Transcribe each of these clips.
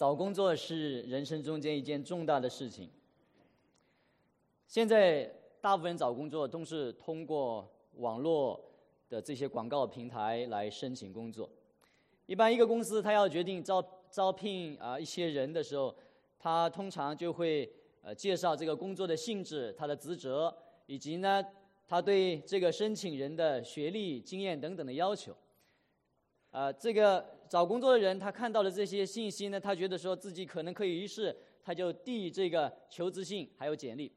找工作是人生中间一件重大的事情。现在大部分找工作都是通过网络的这些广告平台来申请工作。一般一个公司他要决定招招聘啊一些人的时候，他通常就会呃介绍这个工作的性质、他的职责，以及呢他对这个申请人的学历、经验等等的要求。啊，这个。找工作的人，他看到了这些信息呢，他觉得说自己可能可以，于是他就递这个求职信还有简历。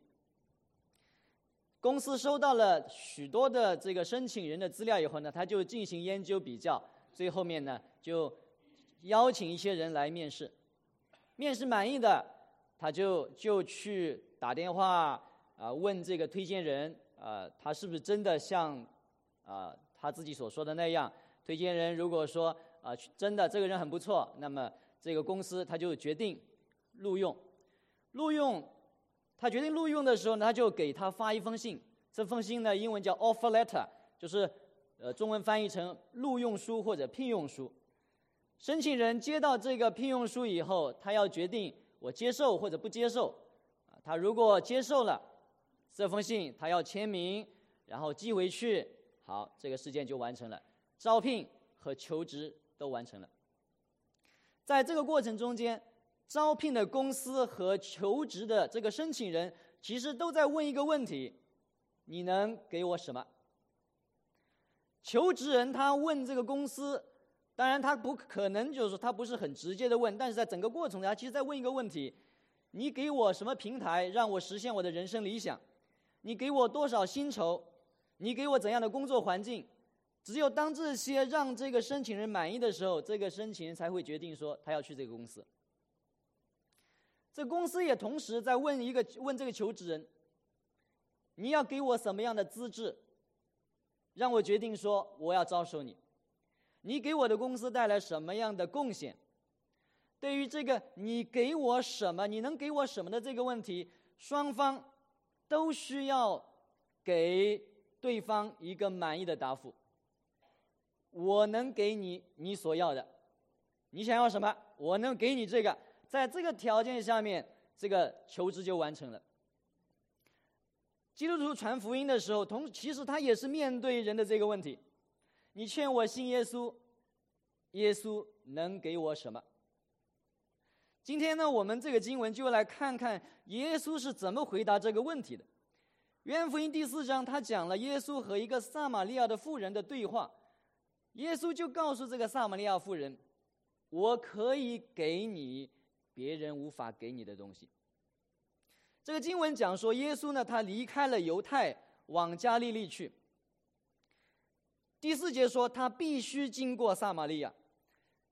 公司收到了许多的这个申请人的资料以后呢，他就进行研究比较，最后面呢就邀请一些人来面试。面试满意的，他就就去打电话啊问这个推荐人啊，他是不是真的像啊他自己所说的那样？推荐人如果说。啊，真的，这个人很不错。那么这个公司他就决定录用，录用，他决定录用的时候呢，他就给他发一封信。这封信呢，英文叫 offer letter，就是呃中文翻译成录用书或者聘用书。申请人接到这个聘用书以后，他要决定我接受或者不接受。他如果接受了这封信，他要签名，然后寄回去。好，这个事件就完成了，招聘和求职。都完成了。在这个过程中间，招聘的公司和求职的这个申请人，其实都在问一个问题：你能给我什么？求职人他问这个公司，当然他不可能就是说他不是很直接的问，但是在整个过程中，他其实在问一个问题：你给我什么平台让我实现我的人生理想？你给我多少薪酬？你给我怎样的工作环境？只有当这些让这个申请人满意的时候，这个申请人才会决定说他要去这个公司。这公司也同时在问一个问这个求职人：你要给我什么样的资质，让我决定说我要招收你？你给我的公司带来什么样的贡献？对于这个你给我什么，你能给我什么的这个问题，双方都需要给对方一个满意的答复。我能给你你所要的，你想要什么？我能给你这个，在这个条件下面，这个求职就完成了。基督徒传福音的时候，同其实他也是面对人的这个问题：你劝我信耶稣，耶稣能给我什么？今天呢，我们这个经文就来看看耶稣是怎么回答这个问题的。约翰福音第四章，他讲了耶稣和一个撒玛利亚的妇人的对话。耶稣就告诉这个撒玛利亚妇人：“我可以给你别人无法给你的东西。”这个经文讲说，耶稣呢，他离开了犹太，往加利利去。第四节说，他必须经过撒玛利亚。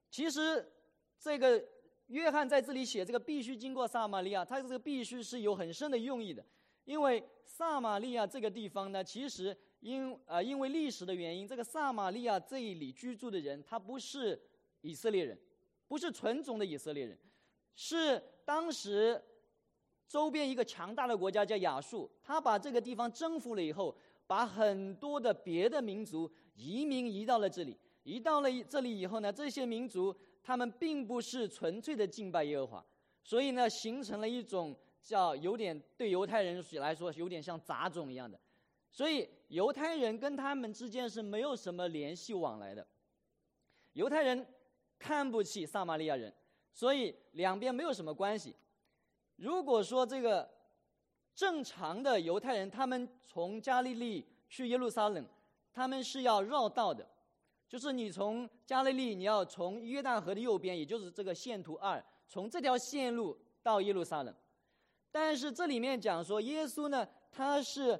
其实，这个约翰在这里写这个必须经过撒玛利亚，他这个必须是有很深的用意的，因为撒玛利亚这个地方呢，其实。因啊，因为历史的原因，这个撒玛利亚这里居住的人，他不是以色列人，不是纯种的以色列人，是当时周边一个强大的国家叫亚述，他把这个地方征服了以后，把很多的别的民族移民移到了这里，移到了这里以后呢，这些民族他们并不是纯粹的敬拜耶和华，所以呢，形成了一种叫有点对犹太人来说有点像杂种一样的。所以犹太人跟他们之间是没有什么联系往来的。犹太人看不起撒玛利亚人，所以两边没有什么关系。如果说这个正常的犹太人，他们从加利利去耶路撒冷，他们是要绕道的，就是你从加利利，你要从约旦河的右边，也就是这个线图二，从这条线路到耶路撒冷。但是这里面讲说，耶稣呢，他是。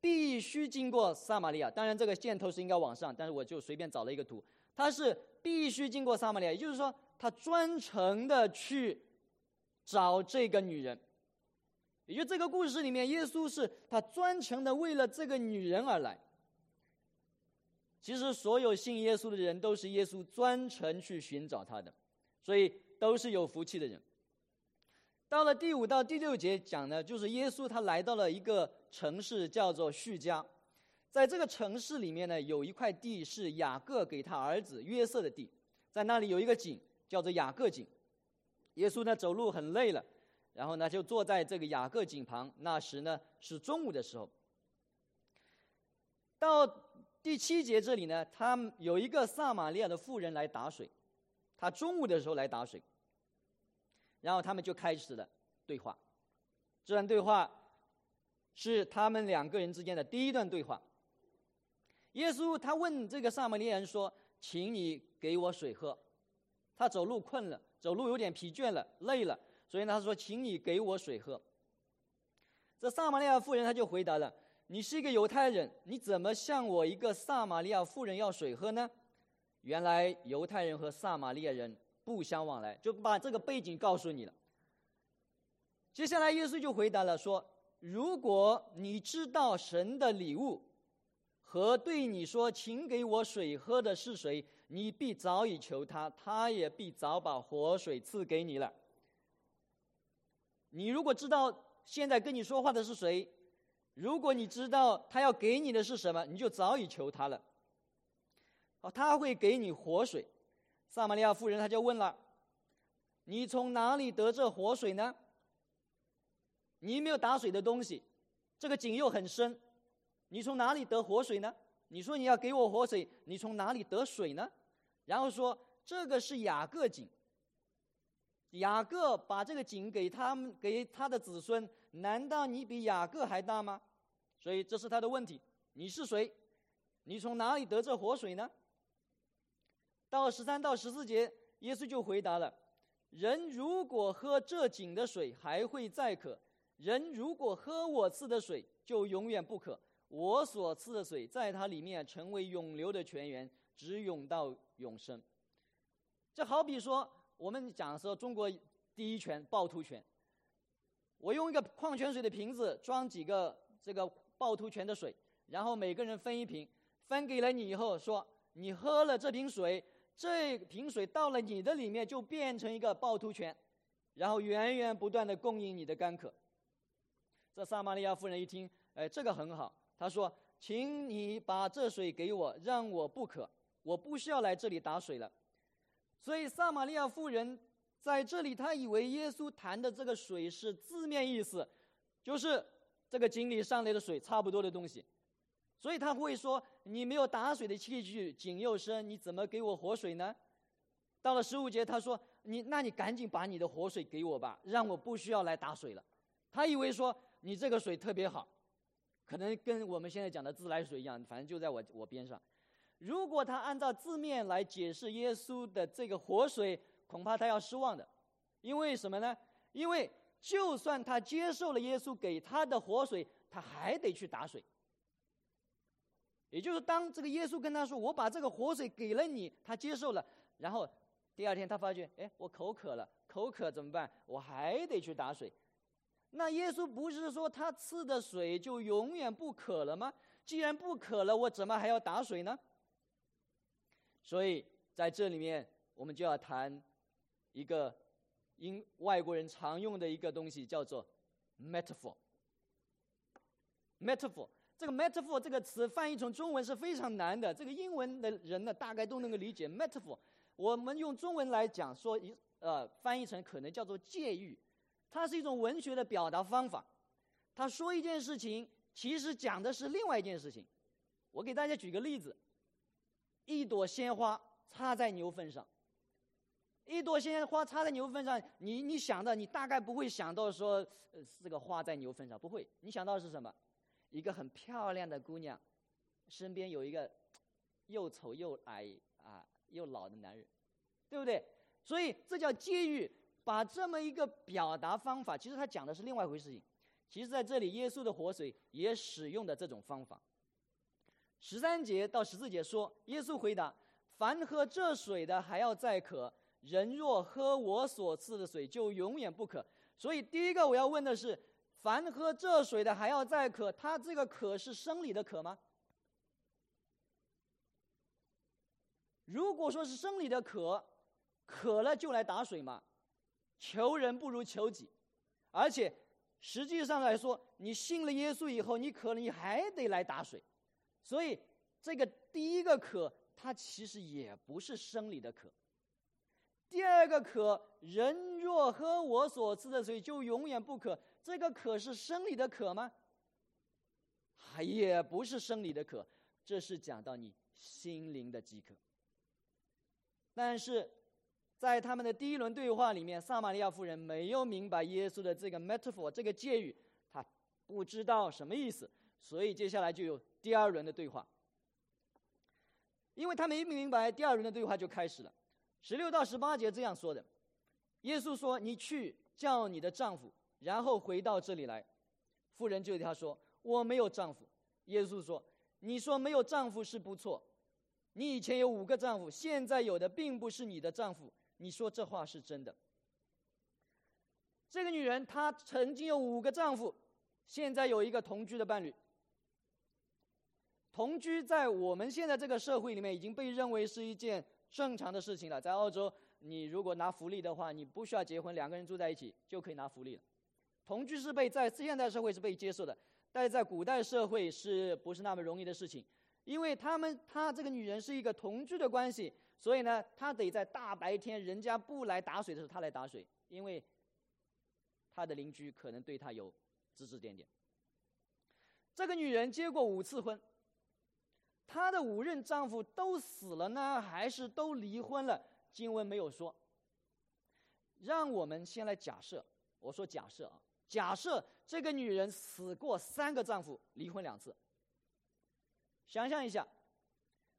必须经过撒玛利亚，当然这个箭头是应该往上，但是我就随便找了一个图，他是必须经过撒玛利亚，也就是说，他专程的去找这个女人，也就这个故事里面，耶稣是他专程的为了这个女人而来。其实所有信耶稣的人都是耶稣专程去寻找他的，所以都是有福气的人。到了第五到第六节讲呢，就是耶稣他来到了一个城市，叫做叙加，在这个城市里面呢，有一块地是雅各给他儿子约瑟的地，在那里有一个井，叫做雅各井。耶稣呢走路很累了，然后呢就坐在这个雅各井旁。那时呢是中午的时候。到第七节这里呢，他有一个撒玛利亚的妇人来打水，他中午的时候来打水，然后他们就开始了对话。这段对话是他们两个人之间的第一段对话。耶稣他问这个撒玛利亚人说：“请你给我水喝。”他走路困了，走路有点疲倦了，累了，所以他说：“请你给我水喝。”这撒玛利亚妇人他就回答了。你是一个犹太人，你怎么向我一个撒玛利亚妇人要水喝呢？原来犹太人和撒玛利亚人不相往来，就把这个背景告诉你了。接下来耶稣就回答了说：“如果你知道神的礼物和对你说‘请给我水喝’的是谁，你必早已求他，他也必早把活水赐给你了。你如果知道现在跟你说话的是谁？”如果你知道他要给你的是什么，你就早已求他了。哦，他会给你活水。撒玛利亚妇人他就问了：“你从哪里得这活水呢？你没有打水的东西，这个井又很深，你从哪里得活水呢？你说你要给我活水，你从哪里得水呢？”然后说：“这个是雅各井。雅各把这个井给他们给他的子孙，难道你比雅各还大吗？”所以这是他的问题。你是谁？你从哪里得这活水呢？到十三到十四节，耶稣就回答了：人如果喝这井的水，还会再渴；人如果喝我赐的水，就永远不渴。我所赐的水，在它里面成为永流的泉源，直涌到永生。这好比说，我们讲说中国第一泉趵突泉。我用一个矿泉水的瓶子装几个这个。趵突泉的水，然后每个人分一瓶，分给了你以后，说你喝了这瓶水，这瓶水到了你的里面就变成一个趵突泉，然后源源不断的供应你的干渴。这撒玛利亚妇人一听，哎，这个很好，她说，请你把这水给我，让我不渴，我不需要来这里打水了。所以撒玛利亚妇人在这里，她以为耶稣谈的这个水是字面意思，就是。这个井里上来的水差不多的东西，所以他会说：“你没有打水的器具，井又深，你怎么给我活水呢？”到了十五节，他说：“你，那你赶紧把你的活水给我吧，让我不需要来打水了。”他以为说你这个水特别好，可能跟我们现在讲的自来水一样，反正就在我我边上。如果他按照字面来解释耶稣的这个活水，恐怕他要失望的，因为什么呢？因为。就算他接受了耶稣给他的活水，他还得去打水。也就是当这个耶稣跟他说：“我把这个活水给了你”，他接受了。然后第二天他发觉：“哎，我口渴了，口渴怎么办？我还得去打水。”那耶稣不是说他赐的水就永远不渴了吗？既然不渴了，我怎么还要打水呢？所以在这里面，我们就要谈一个。因外国人常用的一个东西叫做 metaphor。metaphor 这个 metaphor 这个词翻译成中文是非常难的，这个英文的人呢大概都能够理解 metaphor。我们用中文来讲说一呃翻译成可能叫做借喻，它是一种文学的表达方法。他说一件事情，其实讲的是另外一件事情。我给大家举个例子：一朵鲜花插在牛粪上。一朵鲜花插在牛粪上，你你想的，你大概不会想到说，呃，这个花在牛粪上，不会。你想到是什么？一个很漂亮的姑娘，身边有一个又丑又矮啊又老的男人，对不对？所以这叫借喻，把这么一个表达方法，其实他讲的是另外一回事情。其实在这里，耶稣的活水也使用的这种方法。十三节到十四节说，耶稣回答：凡喝这水的，还要再渴。人若喝我所赐的水，就永远不渴。所以，第一个我要问的是：凡喝这水的，还要再渴，他这个渴是生理的渴吗？如果说是生理的渴，渴了就来打水嘛。求人不如求己，而且实际上来说，你信了耶稣以后，你渴了，你还得来打水。所以，这个第一个渴，它其实也不是生理的渴。第二个渴，人若喝我所赐的水，就永远不渴。这个渴是生理的渴吗？也不是生理的渴，这是讲到你心灵的饥渴。但是，在他们的第一轮对话里面，撒玛利亚妇人没有明白耶稣的这个 metaphor 这个借喻，她不知道什么意思，所以接下来就有第二轮的对话。因为他没明白，第二轮的对话就开始了。十六到十八节这样说的：耶稣说：“你去叫你的丈夫，然后回到这里来。”妇人就对他说：“我没有丈夫。”耶稣说：“你说没有丈夫是不错，你以前有五个丈夫，现在有的并不是你的丈夫。你说这话是真的。”这个女人她曾经有五个丈夫，现在有一个同居的伴侣。同居在我们现在这个社会里面已经被认为是一件。正常的事情了，在澳洲，你如果拿福利的话，你不需要结婚，两个人住在一起就可以拿福利了。同居是被在现代社会是被接受的，但在古代社会是不是那么容易的事情？因为他们他这个女人是一个同居的关系，所以呢，她得在大白天人家不来打水的时候，她来打水，因为她的邻居可能对她有指指点点。这个女人结过五次婚。她的五任丈夫都死了呢，还是都离婚了？经文没有说。让我们先来假设，我说假设啊，假设这个女人死过三个丈夫，离婚两次。想象一下，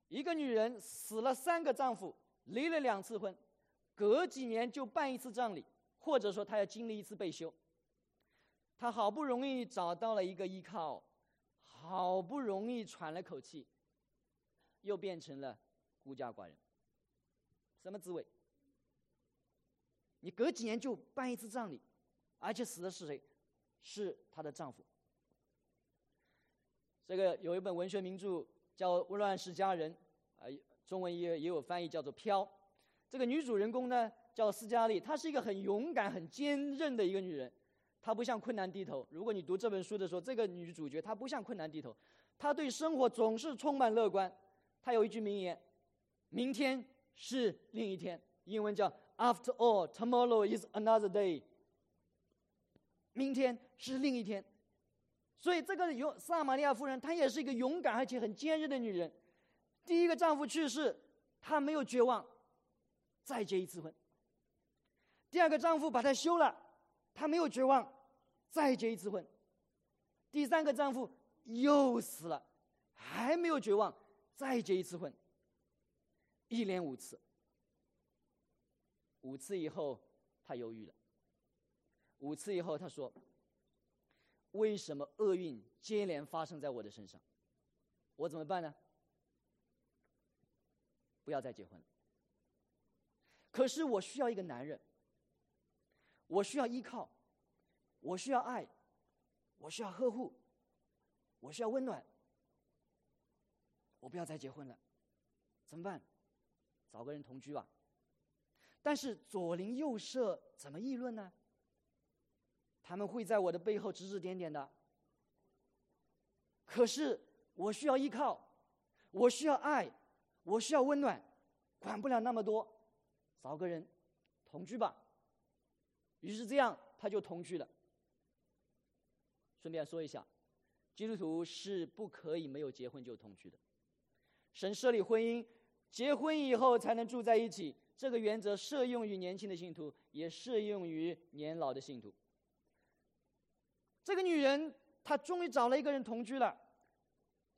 一个女人死了三个丈夫，离了两次婚，隔几年就办一次葬礼，或者说她要经历一次被休。她好不容易找到了一个依靠，好不容易喘了口气。又变成了孤家寡人，什么滋味？你隔几年就办一次葬礼，而且死的是谁？是她的丈夫。这个有一本文学名著叫《乱世佳人》，啊，中文也也有翻译叫做《飘》。这个女主人公呢叫斯嘉丽，她是一个很勇敢、很坚韧的一个女人，她不向困难低头。如果你读这本书的时候，这个女主角她不向困难低头，她对生活总是充满乐观。她有一句名言：“明天是另一天。”英文叫 “After all, tomorrow is another day。”明天是另一天，所以这个勇撒玛利亚夫人，她也是一个勇敢而且很坚韧的女人。第一个丈夫去世，她没有绝望，再结一次婚。第二个丈夫把她休了，她没有绝望，再结一次婚。第三个丈夫又死了，还没有绝望。再结一次婚，一连五次。五次以后，他犹豫了。五次以后，他说：“为什么厄运接连发生在我的身上？我怎么办呢？不要再结婚。可是我需要一个男人，我需要依靠，我需要爱，我需要呵护，我需要温暖。”我不要再结婚了，怎么办？找个人同居吧。但是左邻右舍怎么议论呢？他们会在我的背后指指点点的。可是我需要依靠，我需要爱，我需要温暖，管不了那么多，找个人同居吧。于是这样，他就同居了。顺便说一下，基督徒是不可以没有结婚就同居的。神设立婚姻，结婚以后才能住在一起。这个原则适用于年轻的信徒，也适用于年老的信徒。这个女人，她终于找了一个人同居了，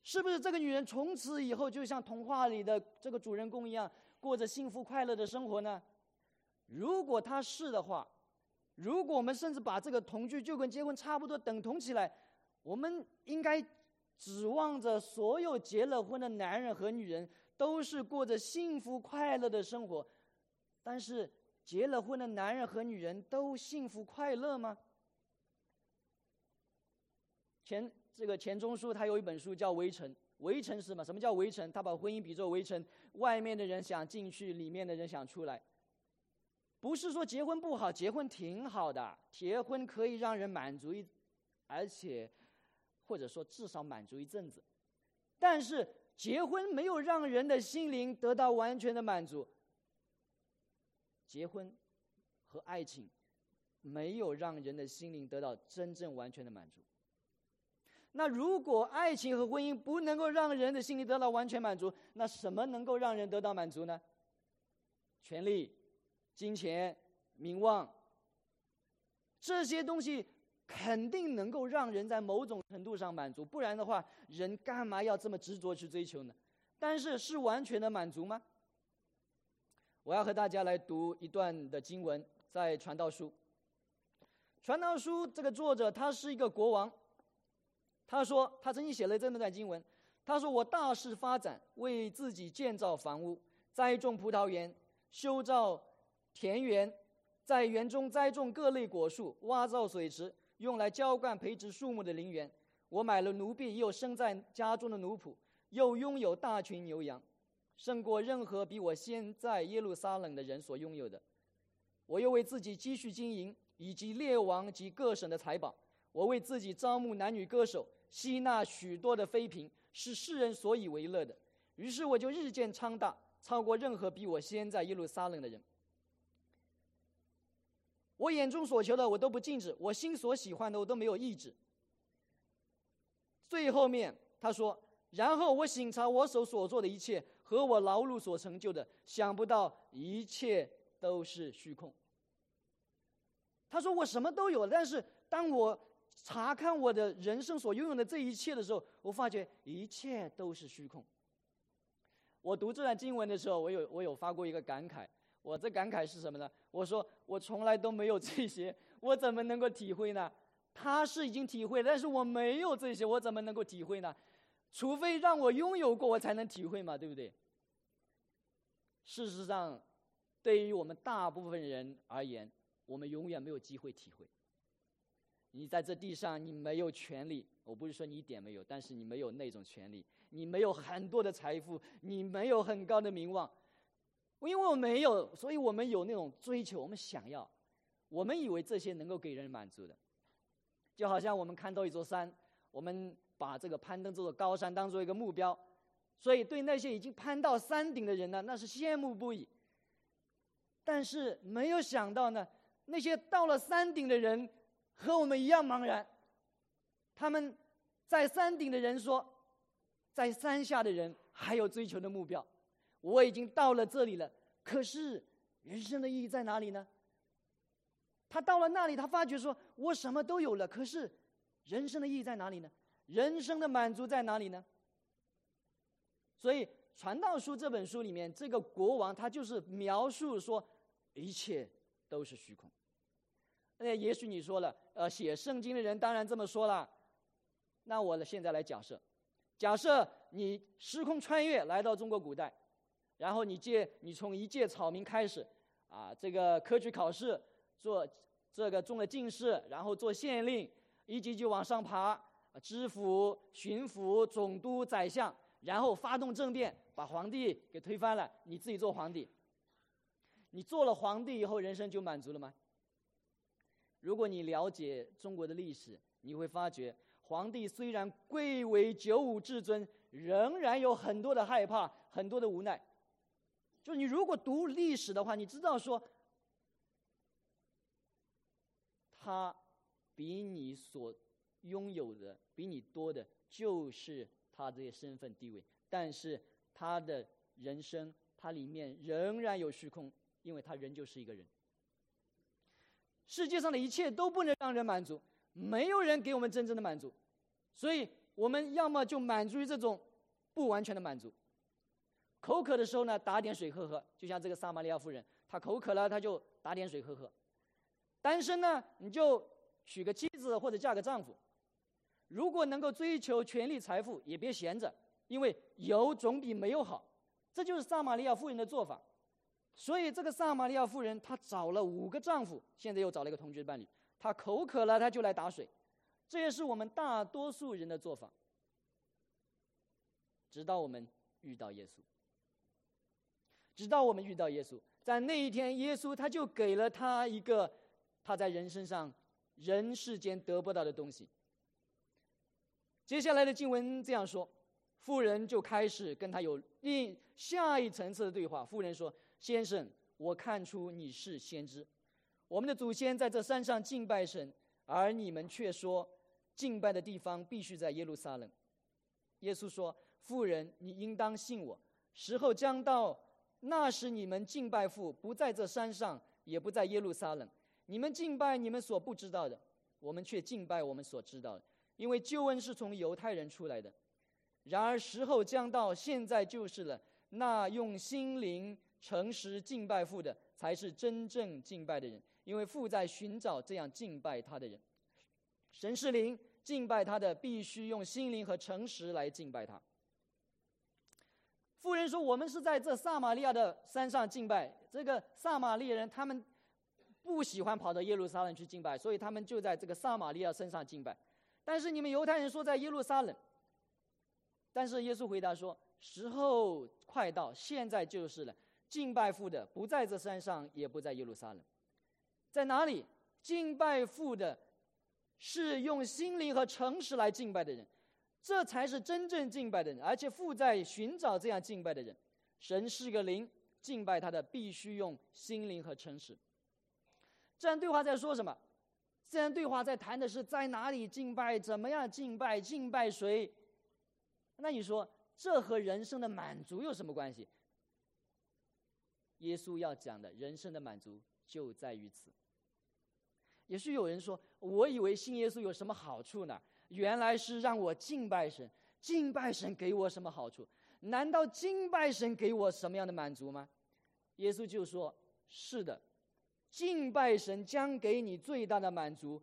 是不是？这个女人从此以后就像童话里的这个主人公一样，过着幸福快乐的生活呢？如果她是的话，如果我们甚至把这个同居就跟结婚差不多等同起来，我们应该。指望着所有结了婚的男人和女人都是过着幸福快乐的生活，但是结了婚的男人和女人都幸福快乐吗？钱这个钱钟书他有一本书叫《围城》，围城是什么？什么叫围城？他把婚姻比作围城，外面的人想进去，里面的人想出来。不是说结婚不好，结婚挺好的，结婚可以让人满足一，而且。或者说，至少满足一阵子，但是结婚没有让人的心灵得到完全的满足。结婚和爱情没有让人的心灵得到真正完全的满足。那如果爱情和婚姻不能够让人的心灵得到完全满足，那什么能够让人得到满足呢？权力、金钱、名望，这些东西肯定能够让人在某种程度上满足，不然的话，人干嘛要这么执着去追求呢？但是是完全的满足吗？我要和大家来读一段的经文，在《传道书》。《传道书》这个作者他是一个国王。他说：“他曾经写了这么段经文。他说：‘我大肆发展，为自己建造房屋，栽种葡萄园，修造田园，在园中栽种各类果树，挖造水池，用来浇灌培植树木的陵园。我买了奴婢，又生在家中的奴仆，又拥有大群牛羊，胜过任何比我先在耶路撒冷的人所拥有的。我又为自己积蓄金银，以及列王及各省的财宝。我为自己招募男女歌手。’”吸纳许多的妃嫔，是世人所以为乐的。于是我就日渐昌大，超过任何比我先在耶路撒冷的人。我眼中所求的，我都不禁止；我心所喜欢的，我都没有抑制。最后面他说：“然后我省察我手所做的一切和我劳碌所成就的，想不到一切都是虚空。”他说：“我什么都有，但是当我……”查看我的人生所拥有的这一切的时候，我发觉一切都是虚空。我读这段经文的时候，我有我有发过一个感慨。我这感慨是什么呢？我说我从来都没有这些，我怎么能够体会呢？他是已经体会，但是我没有这些，我怎么能够体会呢？除非让我拥有过，我才能体会嘛，对不对？事实上，对于我们大部分人而言，我们永远没有机会体会。你在这地上，你没有权利。我不是说你一点没有，但是你没有那种权利。你没有很多的财富，你没有很高的名望，因为我没有，所以我们有那种追求，我们想要，我们以为这些能够给人满足的。就好像我们看到一座山，我们把这个攀登这座高山当做一个目标，所以对那些已经攀到山顶的人呢，那是羡慕不已。但是没有想到呢，那些到了山顶的人。和我们一样茫然。他们在山顶的人说，在山下的人还有追求的目标。我已经到了这里了，可是人生的意义在哪里呢？他到了那里，他发觉说：“我什么都有了，可是人生的意义在哪里呢？人生的满足在哪里呢？”所以，《传道书》这本书里面，这个国王他就是描述说，一切都是虚空。那也许你说了，呃，写圣经的人当然这么说了。那我现在来假设，假设你时空穿越来到中国古代，然后你借你从一介草民开始，啊，这个科举考试做这个中了进士，然后做县令，一级级往上爬，知府、巡抚、总督、宰相，然后发动政变，把皇帝给推翻了，你自己做皇帝。你做了皇帝以后，人生就满足了吗？如果你了解中国的历史，你会发觉，皇帝虽然贵为九五至尊，仍然有很多的害怕，很多的无奈。就你如果读历史的话，你知道说，他比你所拥有的比你多的，就是他这些身份地位。但是他的人生，他里面仍然有虚空，因为他仍旧是一个人。世界上的一切都不能让人满足，没有人给我们真正的满足，所以我们要么就满足于这种不完全的满足。口渴的时候呢，打点水喝喝，就像这个撒玛利亚夫人，她口渴了，她就打点水喝喝。单身呢，你就娶个妻子或者嫁个丈夫。如果能够追求权力财富，也别闲着，因为有总比没有好。这就是撒玛利亚夫人的做法。所以，这个撒玛利亚妇人，她找了五个丈夫，现在又找了一个同居伴侣。她口渴了，她就来打水。这也是我们大多数人的做法。直到我们遇到耶稣，直到我们遇到耶稣，在那一天，耶稣他就给了他一个他在人身上人世间得不到的东西。接下来的经文这样说：妇人就开始跟他有另下一层次的对话。妇人说。先生，我看出你是先知。我们的祖先在这山上敬拜神，而你们却说，敬拜的地方必须在耶路撒冷。”耶稣说：“富人，你应当信我。时候将到，那时你们敬拜父不在这山上，也不在耶路撒冷。你们敬拜你们所不知道的，我们却敬拜我们所知道的，因为救恩是从犹太人出来的。然而时候将到，现在就是了。那用心灵诚实敬拜父的，才是真正敬拜的人，因为父在寻找这样敬拜他的人。神是灵。”敬拜他的必须用心灵和诚实来敬拜他。妇人说：“我们是在这撒玛利亚的山上敬拜。这个撒玛利亚人他们不喜欢跑到耶路撒冷去敬拜，所以他们就在这个撒玛利亚山上敬拜。但是你们犹太人说在耶路撒冷。但是耶稣回答说：时候快到，现在就是了。敬拜父的不在这山上，也不在耶路撒冷，在哪里？敬拜父的。”是用心灵和诚实来敬拜的人，这才是真正敬拜的人，而且父在寻找这样敬拜的人。神是个灵，敬拜他的必须用心灵和诚实。这样对话在说什么？这样对话在谈的是在哪里敬拜，怎么样敬拜，敬拜谁？那你说这和人生的满足有什么关系？耶稣要讲的人生的满足就在于此。也许有人说：“我以为信耶稣有什么好处呢？原来是让我敬拜神。敬拜神给我什么好处？难道敬拜神给我什么样的满足吗？”耶稣就说：“是的，敬拜神将给你最大的满足，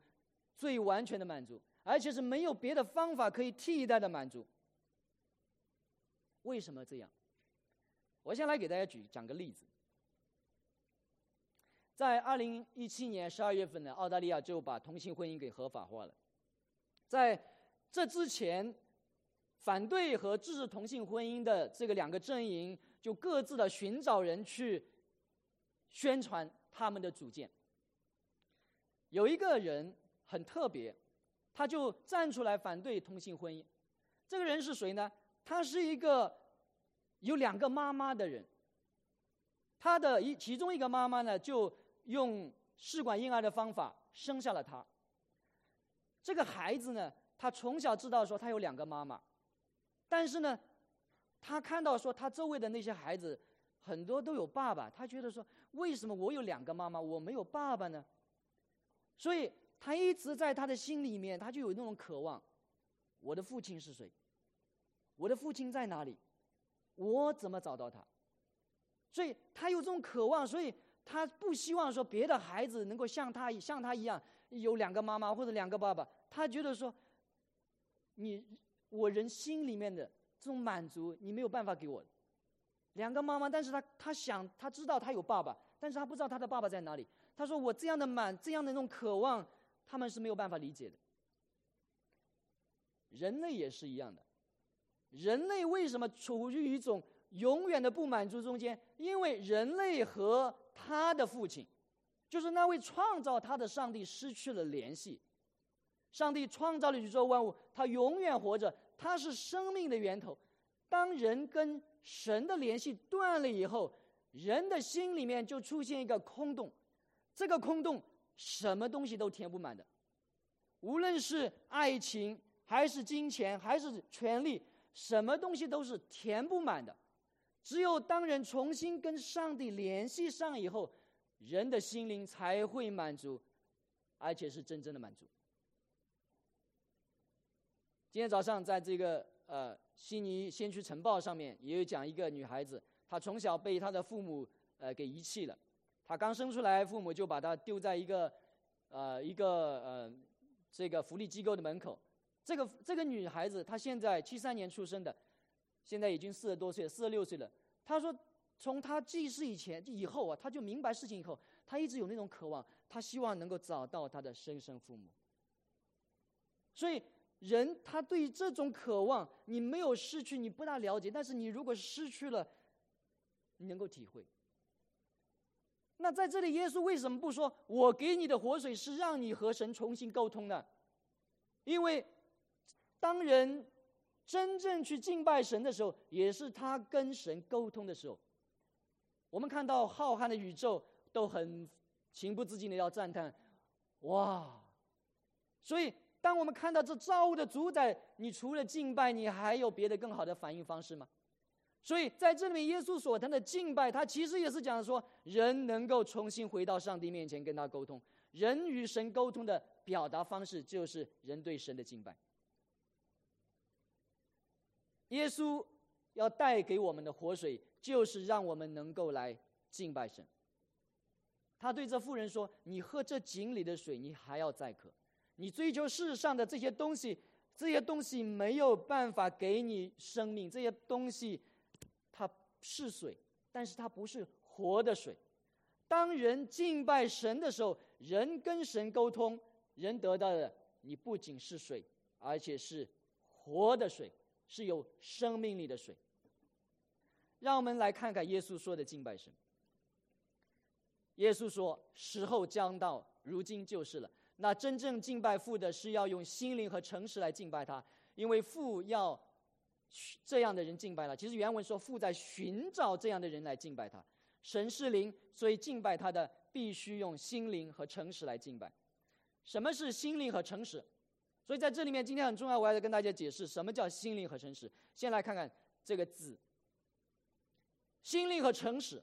最完全的满足，而且是没有别的方法可以替代的满足。”为什么这样？我先来给大家举讲个例子。在二零一七年十二月份呢，澳大利亚就把同性婚姻给合法化了。在这之前，反对和支持同性婚姻的这个两个阵营就各自的寻找人去宣传他们的主见。有一个人很特别，他就站出来反对同性婚姻。这个人是谁呢？他是一个有两个妈妈的人。他的一其中一个妈妈呢，就。用试管婴儿的方法生下了他。这个孩子呢，他从小知道说他有两个妈妈，但是呢，他看到说他周围的那些孩子很多都有爸爸，他觉得说为什么我有两个妈妈，我没有爸爸呢？所以他一直在他的心里面，他就有那种渴望：我的父亲是谁？我的父亲在哪里？我怎么找到他？所以他有这种渴望，所以。他不希望说别的孩子能够像他像他一样有两个妈妈或者两个爸爸，他觉得说，你我人心里面的这种满足你没有办法给我，两个妈妈，但是他他想他知道他有爸爸，但是他不知道他的爸爸在哪里。他说我这样的满这样的那种渴望，他们是没有办法理解的。人类也是一样的，人类为什么处于一种永远的不满足中间？因为人类和他的父亲，就是那位创造他的上帝失去了联系。上帝创造了宇宙万物，他永远活着，他是生命的源头。当人跟神的联系断了以后，人的心里面就出现一个空洞。这个空洞，什么东西都填不满的，无论是爱情，还是金钱，还是权力，什么东西都是填不满的。只有当人重新跟上帝联系上以后，人的心灵才会满足，而且是真正的满足。今天早上在这个呃悉尼先驱晨报上面也有讲一个女孩子，她从小被她的父母呃给遗弃了，她刚生出来，父母就把她丢在一个呃一个呃这个福利机构的门口。这个这个女孩子她现在七三年出生的。现在已经四十多岁，四十六岁了。他说，从他记事以前、以后啊，他就明白事情以后，他一直有那种渴望，他希望能够找到他的生身父母。所以，人他对这种渴望，你没有失去，你不大了解；但是你如果失去了，你能够体会。那在这里，耶稣为什么不说我给你的活水是让你和神重新沟通呢？因为当人。真正去敬拜神的时候，也是他跟神沟通的时候。我们看到浩瀚的宇宙，都很情不自禁的要赞叹：哇！所以，当我们看到这造物的主宰，你除了敬拜，你还有别的更好的反应方式吗？所以，在这里面，耶稣所谈的敬拜，他其实也是讲说，人能够重新回到上帝面前跟他沟通。人与神沟通的表达方式，就是人对神的敬拜。耶稣要带给我们的活水，就是让我们能够来敬拜神。他对这妇人说：“你喝这井里的水，你还要再渴。你追求世上的这些东西，这些东西没有办法给你生命。这些东西。”它是水，但是它不是活的水。当人敬拜神的时候，人跟神沟通，人得到的你不仅是水，而且是活的水，是有生命力的水。让我们来看看耶稣说的敬拜神。耶稣说：“时候将到，如今就是了。那真正敬拜父的，是要用心灵和诚实来敬拜他，因为父要。”这样的人敬拜了。其实原文说父在寻找这样的人来敬拜他。神是灵，所以敬拜他的必须用心灵和诚实来敬拜。什么是心灵和诚实？所以在这里面，今天很重要，我要跟大家解释什么叫心灵和诚实。先来看看这个字，心灵和诚实，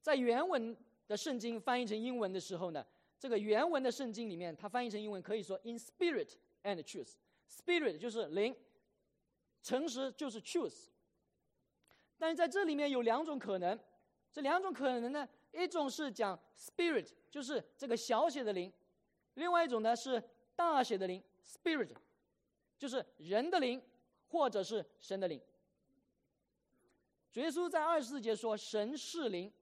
在原文的圣经翻译成英文的时候呢，这个原文的圣经里面，它翻译成英文可以说 in spirit and truth。spirit 就是灵。诚实就是 truth，但是在这里面有两种可能，这两种可能呢，一种是讲 spirit，就是这个小写的灵；另外一种呢是大写的灵 spirit，就是人的灵或者是神的灵。主耶稣在二十四节说神是灵，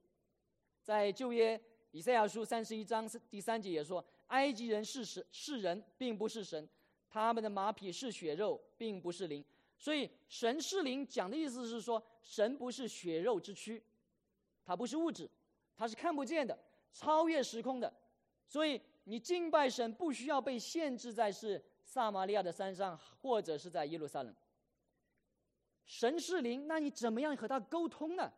在旧约以赛亚书三十一章第三节也说埃及人是神是人，并不是神，他们的马匹是血肉，并不是灵。所以，神是灵讲的意思是说，神不是血肉之躯，它不是物质，它是看不见的，超越时空的。所以，你敬拜神不需要被限制在是撒玛利亚的山上，或者是在耶路撒冷。神是灵，那你怎么样和他沟通呢？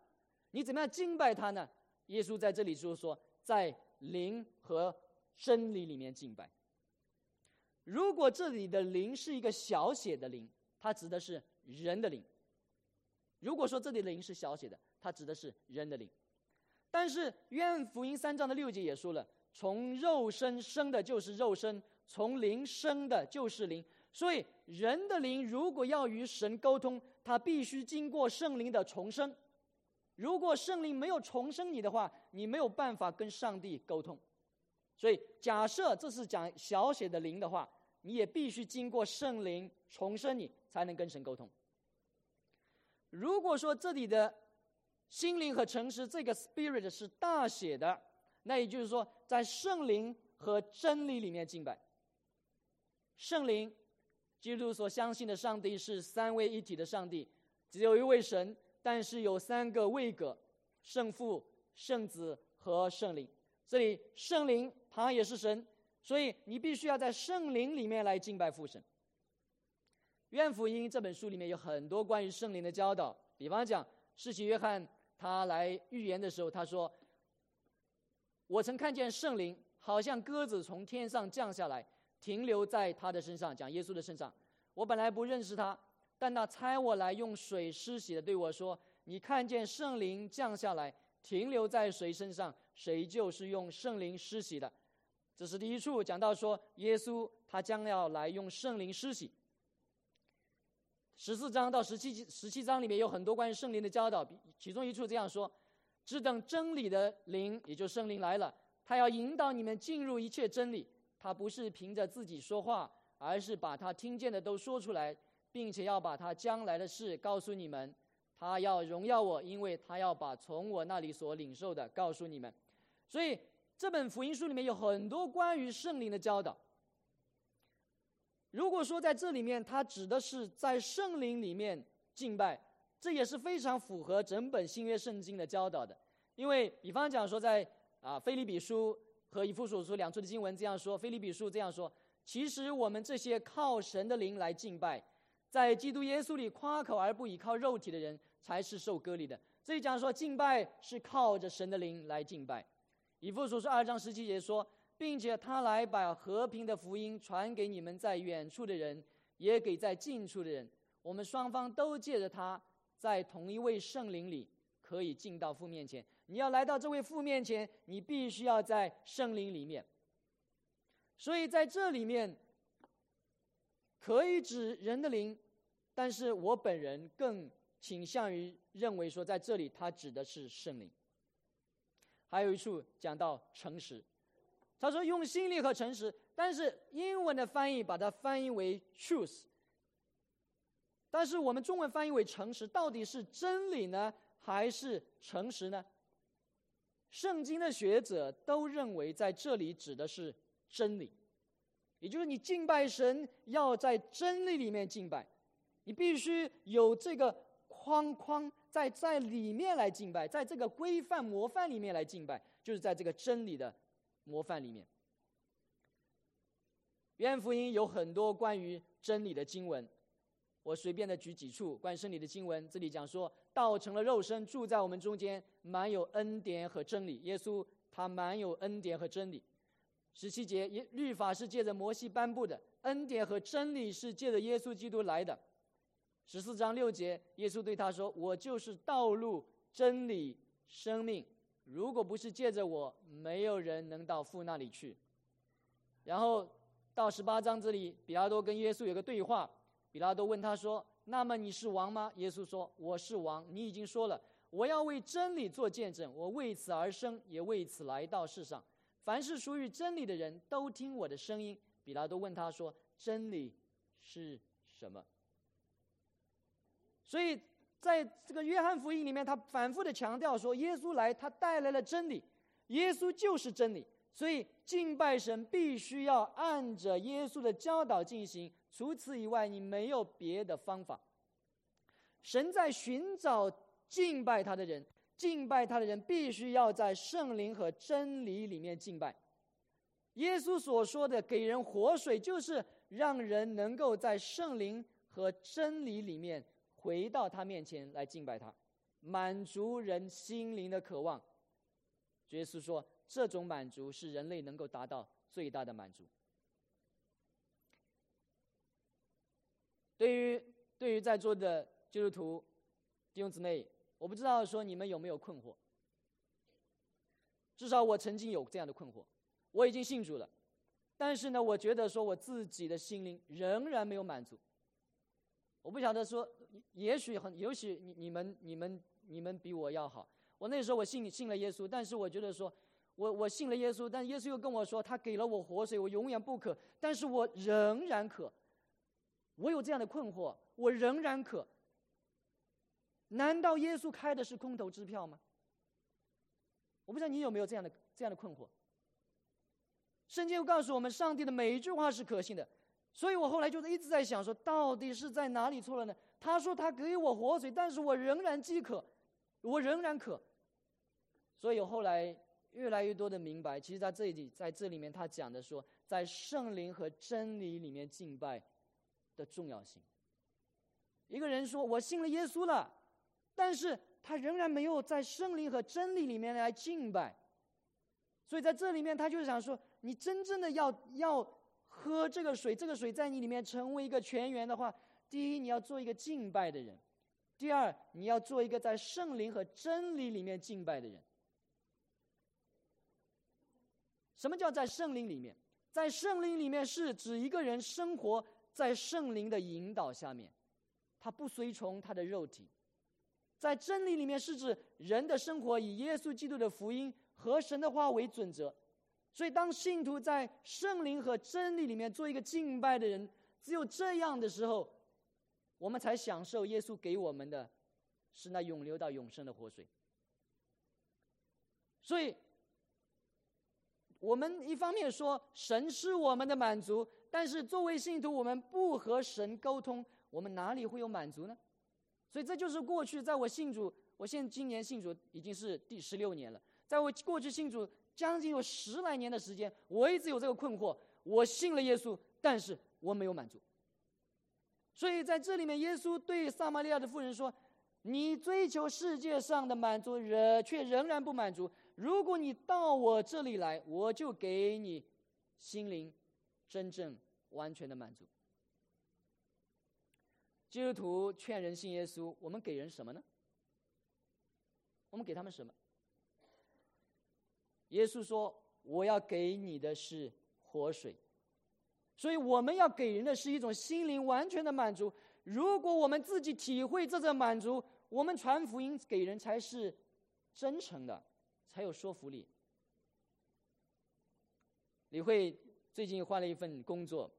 你怎么样敬拜他呢？耶稣在这里就是说，在灵和真理里面敬拜。如果这里的灵是一个小写的灵。它指的是人的灵。如果说这里的灵是小写的，它指的是人的灵。但是愿福音三章的六节也说了：从肉身生的就是肉身，从灵生的就是灵。所以人的灵如果要与神沟通，他必须经过圣灵的重生。如果圣灵没有重生你的话，你没有办法跟上帝沟通。所以假设这是讲小写的灵的话，你也必须经过圣灵重生你。才能跟神沟通。如果说这里的心灵和诚实这个 spirit 是大写的，那也就是说，在圣灵和真理里面敬拜。圣灵，基督所相信的上帝是三位一体的上帝，只有一位神，但是有三个位格：圣父、圣子和圣灵。这里圣灵他也是神，所以你必须要在圣灵里面来敬拜父神。《愿福音》这本书里面有很多关于圣灵的教导，比方讲，世袭约翰他来预言的时候，他说：“我曾看见圣灵好像鸽子从天上降下来，停留在他的身上，讲耶稣的身上。我本来不认识他，但他差我来用水施洗的，对我说：‘你看见圣灵降下来，停留在谁身上，谁就是用圣灵施洗的。’这是第一处讲到说，耶稣他将要来用圣灵施洗。”十四章到十七十七章里面有很多关于圣灵的教导，其中一处这样说：“只等真理的灵，也就圣灵来了，他要引导你们进入一切真理。他不是凭着自己说话，而是把他听见的都说出来，并且要把他将来的事告诉你们。他要荣耀我，因为他要把从我那里所领受的告诉你们。所以这本福音书里面有很多关于圣灵的教导。”如果说在这里面，它指的是在圣灵里面敬拜，这也是非常符合整本新约圣经的教导的。因为比方讲说，在啊菲利比书和以弗所书两处的经文这样说，菲利比书这样说：其实我们这些靠神的灵来敬拜，在基督耶稣里夸口而不依靠肉体的人，才是受割礼的。这里讲说敬拜是靠着神的灵来敬拜。以弗所书二章十七节说，并且他来把和平的福音传给你们在远处的人，也给在近处的人。我们双方都借着他，在同一位圣灵里，可以进到父面前。你要来到这位父面前，你必须要在圣灵里面。所以在这里面，可以指人的灵，但是我本人更。倾向于认为说，在这里他指的是圣灵。还有一处讲到诚实，他说用心力和诚实，但是英文的翻译把它翻译为 truth，但是我们中文翻译为诚实，到底是真理呢，还是诚实呢？圣经的学者都认为在这里指的是真理，也就是你敬拜神要在真理里面敬拜，你必须有这个。框框在在里面来敬拜，在这个规范模范里面来敬拜，就是在这个真理的模范里面。约翰福音有很多关于真理的经文，我随便的举几处关于真理的经文。这里讲说，道成了肉身，住在我们中间，满有恩典和真理。耶稣他满有恩典和真理。十七节，律法是借着摩西颁布的，恩典和真理是借着耶稣基督来的。十四章六节，耶稣对他说：“我就是道路、真理、生命。如果不是借着我，没有人能到父那里去。”然后到十八章这里，比拉多跟耶稣有个对话。比拉多问他说：“那么你是王吗？”耶稣说：“我是王。你已经说了，我要为真理做见证。我为此而生，也为此来到世上。凡是属于真理的人都听我的声音。”比拉多问他说：“真理是什么？”所以，在这个约翰福音里面，他反复的强调说，耶稣来，他带来了真理，耶稣就是真理。所以，敬拜神必须要按着耶稣的教导进行，除此以外，你没有别的方法。神在寻找敬拜他的人，敬拜他的人必须要在圣灵和真理里面敬拜。耶稣所说的给人活水，就是让人能够在圣灵和真理里面。回到他面前来敬拜他，满足人心灵的渴望。耶稣说：“这种满足是人类能够达到最大的满足。”对于对于在座的基督徒弟兄姊妹，我不知道说你们有没有困惑。至少我曾经有这样的困惑，我已经信主了，但是呢，我觉得说我自己的心灵仍然没有满足。我不晓得说，也许很，也许你你们你们你们比我要好。我那时候我信信了耶稣，但是我觉得说，我我信了耶稣，但耶稣又跟我说，他给了我活水，我永远不渴，但是我仍然渴。我有这样的困惑，我仍然渴。难道耶稣开的是空头支票吗？我不知道你有没有这样的这样的困惑。圣经又告诉我们，上帝的每一句话是可信的。所以我后来就是一直在想，说到底是在哪里错了呢？他说他给我活水，但是我仍然饥渴，我仍然渴。所以后来越来越多的明白，其实在这里，在这里面他讲的说，在圣灵和真理里面敬拜的重要性。一个人说我信了耶稣了，但是他仍然没有在圣灵和真理里面来敬拜。所以在这里面，他就是想说，你真正的要要。喝这个水，这个水在你里面成为一个泉源的话，第一你要做一个敬拜的人，第二你要做一个在圣灵和真理里面敬拜的人。什么叫在圣灵里面？在圣灵里面是指一个人生活在圣灵的引导下面，他不随从他的肉体。在真理里面是指人的生活以耶稣基督的福音和神的话为准则。所以，当信徒在圣灵和真理里面做一个敬拜的人，只有这样的时候，我们才享受耶稣给我们的，是那永流到永生的活水。所以，我们一方面说神是我们的满足，但是作为信徒，我们不和神沟通，我们哪里会有满足呢？所以，这就是过去在我信主，我现今年信主已经是第十六年了，在我过去信主。将近有十来年的时间，我一直有这个困惑。我信了耶稣，但是我没有满足。所以在这里面，耶稣对撒玛利亚的妇人说：“你追求世界上的满足，仍却仍然不满足。如果你到我这里来，我就给你心灵真正完全的满足。基督徒劝人信耶稣，我们给人什么呢？我们给他们什么？耶稣说：“我要给你的是活水。”所以我们要给人的是一种心灵完全的满足。如果我们自己体会这种满足，我们传福音给人才是真诚的，才有说服力。李慧最近换了一份工作，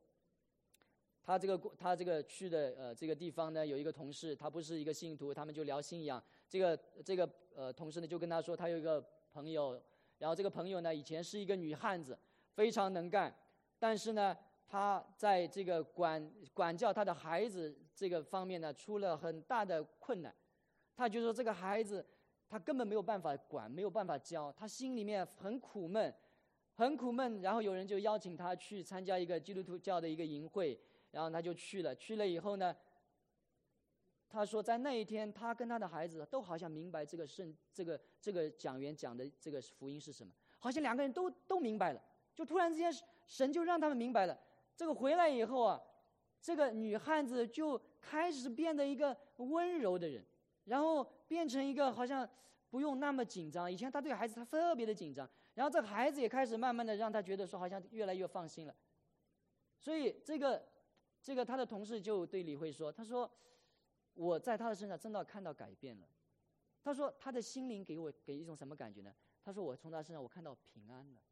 他这个他这个去的呃这个地方呢，有一个同事，他不是一个信徒，他们就聊信仰。这个这个呃同事呢就跟他说，他有一个朋友，然后这个朋友呢以前是一个女汉子，非常能干，但是呢。他在这个管管教他的孩子这个方面呢，出了很大的困难。他就说这个孩子，他根本没有办法管，没有办法教，他心里面很苦闷，很苦闷。然后有人就邀请他去参加一个基督徒教的一个营会，然后他就去了。去了以后呢，他说在那一天，他跟他的孩子都好像明白这个圣这个这个讲员讲的这个福音是什么，好像两个人都都明白了。就突然之间，神就让他们明白了。这个回来以后啊，这个女汉子就开始变得一个温柔的人，然后变成一个好像不用那么紧张。以前他对孩子他特别的紧张，然后这个孩子也开始慢慢的让他觉得说好像越来越放心了。所以这个这个他的同事就对李慧说：“他说我在他的身上真的看到改变了。他说他的心灵给我给一种什么感觉呢？他说我从他身上我看到平安了，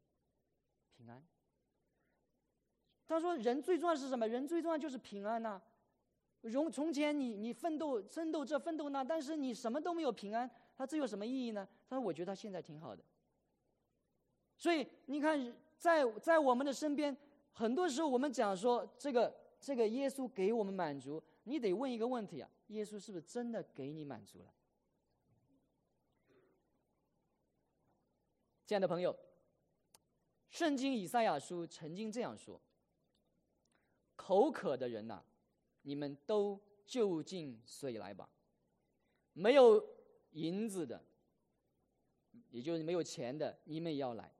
平安。”他说：“人最重要是什么？人最重要就是平安呐。从从前你你奋斗奋斗这奋斗那，但是你什么都没有平安，他这有什么意义呢？”他说：“我觉得他现在挺好的。”所以你看，在在我们的身边，很多时候我们讲说这个这个耶稣给我们满足，你得问一个问题啊：耶稣是不是真的给你满足了？亲爱的朋友，圣经以赛亚书曾经这样说。口渴的人呐，你们都就近水来吧。没有银子的，也就是没有钱的，你们也要来，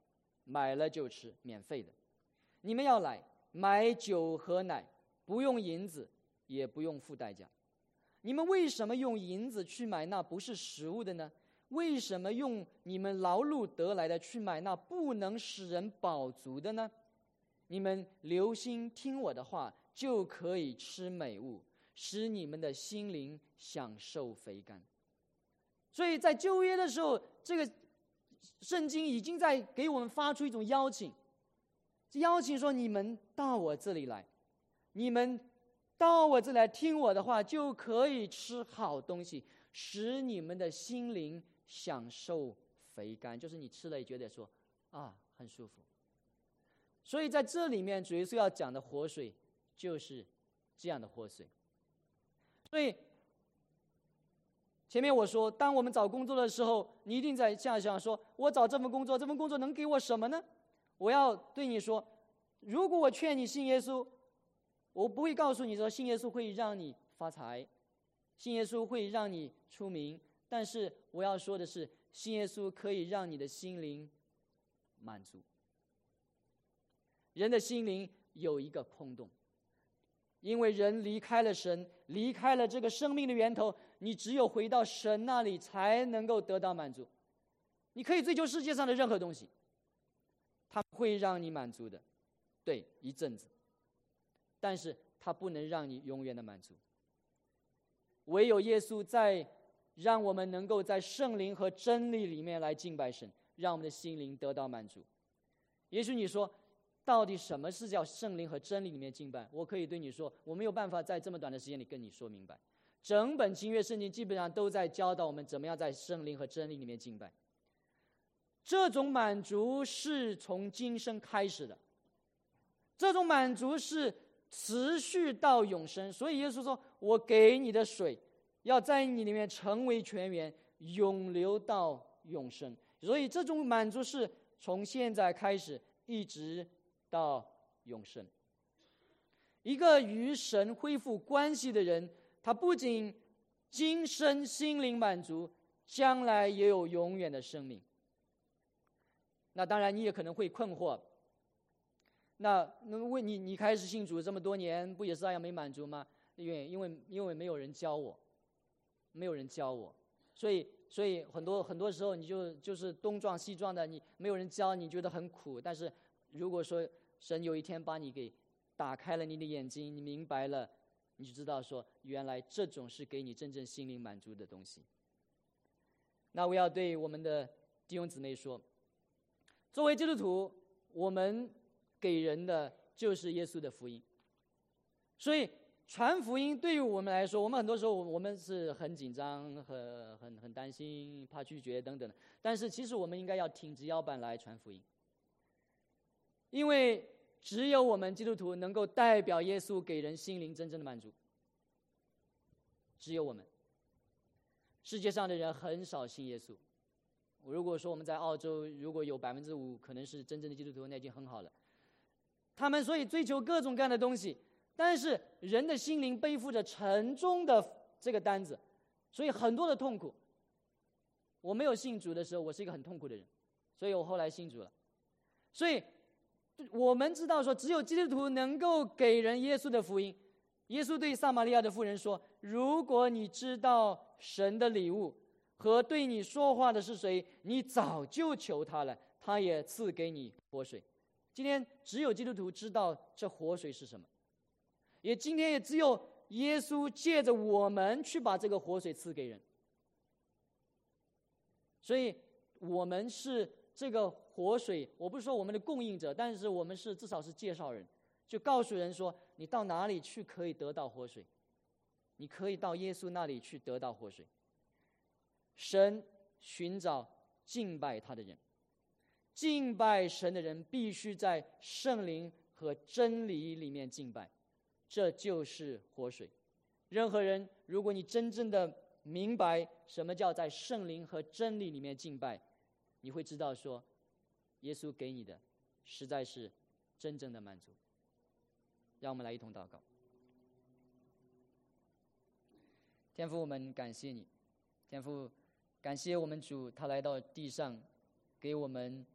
买了就吃，免费的。你们要来买酒和奶，不用银子，也不用付代价。你们为什么用银子去买那不是食物的呢？为什么用你们劳碌得来的去买那不能使人饱足的呢？你们留心听我的话，就可以吃美物，使你们的心灵享受肥甘。所以在旧约的时候，这个圣经已经在给我们发出一种邀请，邀请说：你们到我这里来，你们到我这来听我的话，就可以吃好东西，使你们的心灵享受肥甘。就是你吃了也觉得说啊，很舒服。所以在这里面，主耶稣要讲的活水，就是这样的祸水。所以前面我说，当我们找工作的时候，你一定在想想：说我找这份工作，这份工作能给我什么呢？我要对你说，如果我劝你信耶稣，我不会告诉你说信耶稣会让你发财，信耶稣会让你出名。但是我要说的是，信耶稣可以让你的心灵满足。人的心灵有一个空洞，因为人离开了神，离开了这个生命的源头，你只有回到神那里才能够得到满足。你可以追求世界上的任何东西，它会让你满足的，对，一阵子，但是它不能让你永远的满足。唯有耶稣在让我们能够在圣灵和真理里面来敬拜神，让我们的心灵得到满足。也许你说。到底什么是叫圣灵和真理里面敬拜？我可以对你说，我没有办法在这么短的时间里跟你说明白。整本新约圣经基本上都在教导我们怎么样在圣灵和真理里面敬拜。这种满足是从今生开始的，这种满足是持续到永生。所以耶稣说：“我给你的水，要在你里面成为泉源，永流到永生。”所以这种满足是从现在开始一直。到永生。一个与神恢复关系的人，他不仅今生心灵满足，将来也有永远的生命。那当然，你也可能会困惑。那那问你，你开始信主这么多年，不也是那样没满足吗？因为因为因为没有人教我，没有人教我，所以所以很多很多时候你就就是东撞西撞的，你没有人教，你觉得很苦。但是如果说神有一天把你给打开了你的眼睛，你明白了，你就知道说原来这种是给你真正心灵满足的东西。那我要对我们的弟兄姊妹说，作为基督徒，我们给人的就是耶稣的福音，所以。传福音对于我们来说，我们很多时候我们是很紧张、很很很担心、怕拒绝等等的。但是其实我们应该要挺直腰板来传福音，因为只有我们基督徒能够代表耶稣给人心灵真正的满足。只有我们，世界上的人很少信耶稣。如果说我们在澳洲，如果有百分之五可能是真正的基督徒，那已经很好了。他们所以追求各种各样的东西。但是人的心灵背负着沉重的这个担子，所以很多的痛苦。我没有信主的时候，我是一个很痛苦的人，所以我后来信主了。所以，我们知道说，只有基督徒能够给人耶稣的福音。耶稣对撒玛利亚的妇人说：“如果你知道神的礼物和对你说话的是谁，你早就求他了，他也赐给你活水。”今天只有基督徒知道这活水是什么。也今天也只有耶稣借着我们去把这个活水赐给人，所以我们是这个活水。我不是说我们的供应者，但是我们是至少是介绍人，就告诉人说，你到哪里去可以得到活水，你可以到耶稣那里去得到活水。神寻找敬拜他的人，敬拜神的人必须在圣灵和真理里面敬拜。这就是活水。任何人，如果你真正的明白什么叫在圣灵和真理里面敬拜，你会知道说，耶稣给你的实在是真正的满足。让我们来一同祷告。天父，我们感谢你。天父，感谢我们主，他来到地上，给我们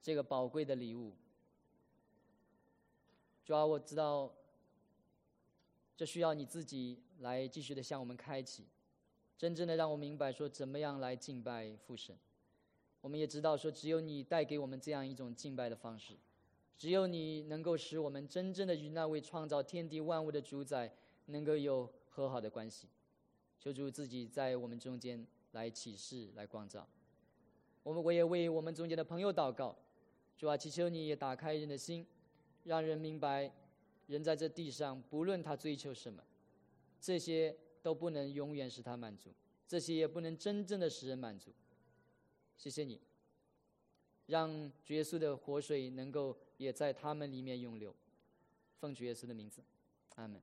这个宝贵的礼物。主要我知道，这需要你自己来继续的向我们开启，真正的让我明白说怎么样来敬拜父神。我们也知道说，只有你带给我们这样一种敬拜的方式，只有你能够使我们真正的与那位创造天地万物的主宰能够有和好的关系。求主自己在我们中间来启示、来光照。我们我也为我们中间的朋友祷告，主啊，祈求你也打开人的心。让人明白，人在这地上，不论他追求什么，这些都不能永远使他满足，这些也不能真正的使人满足。谢谢你，让主耶稣的活水能够也在他们里面涌流。奉主耶稣的名字，阿门。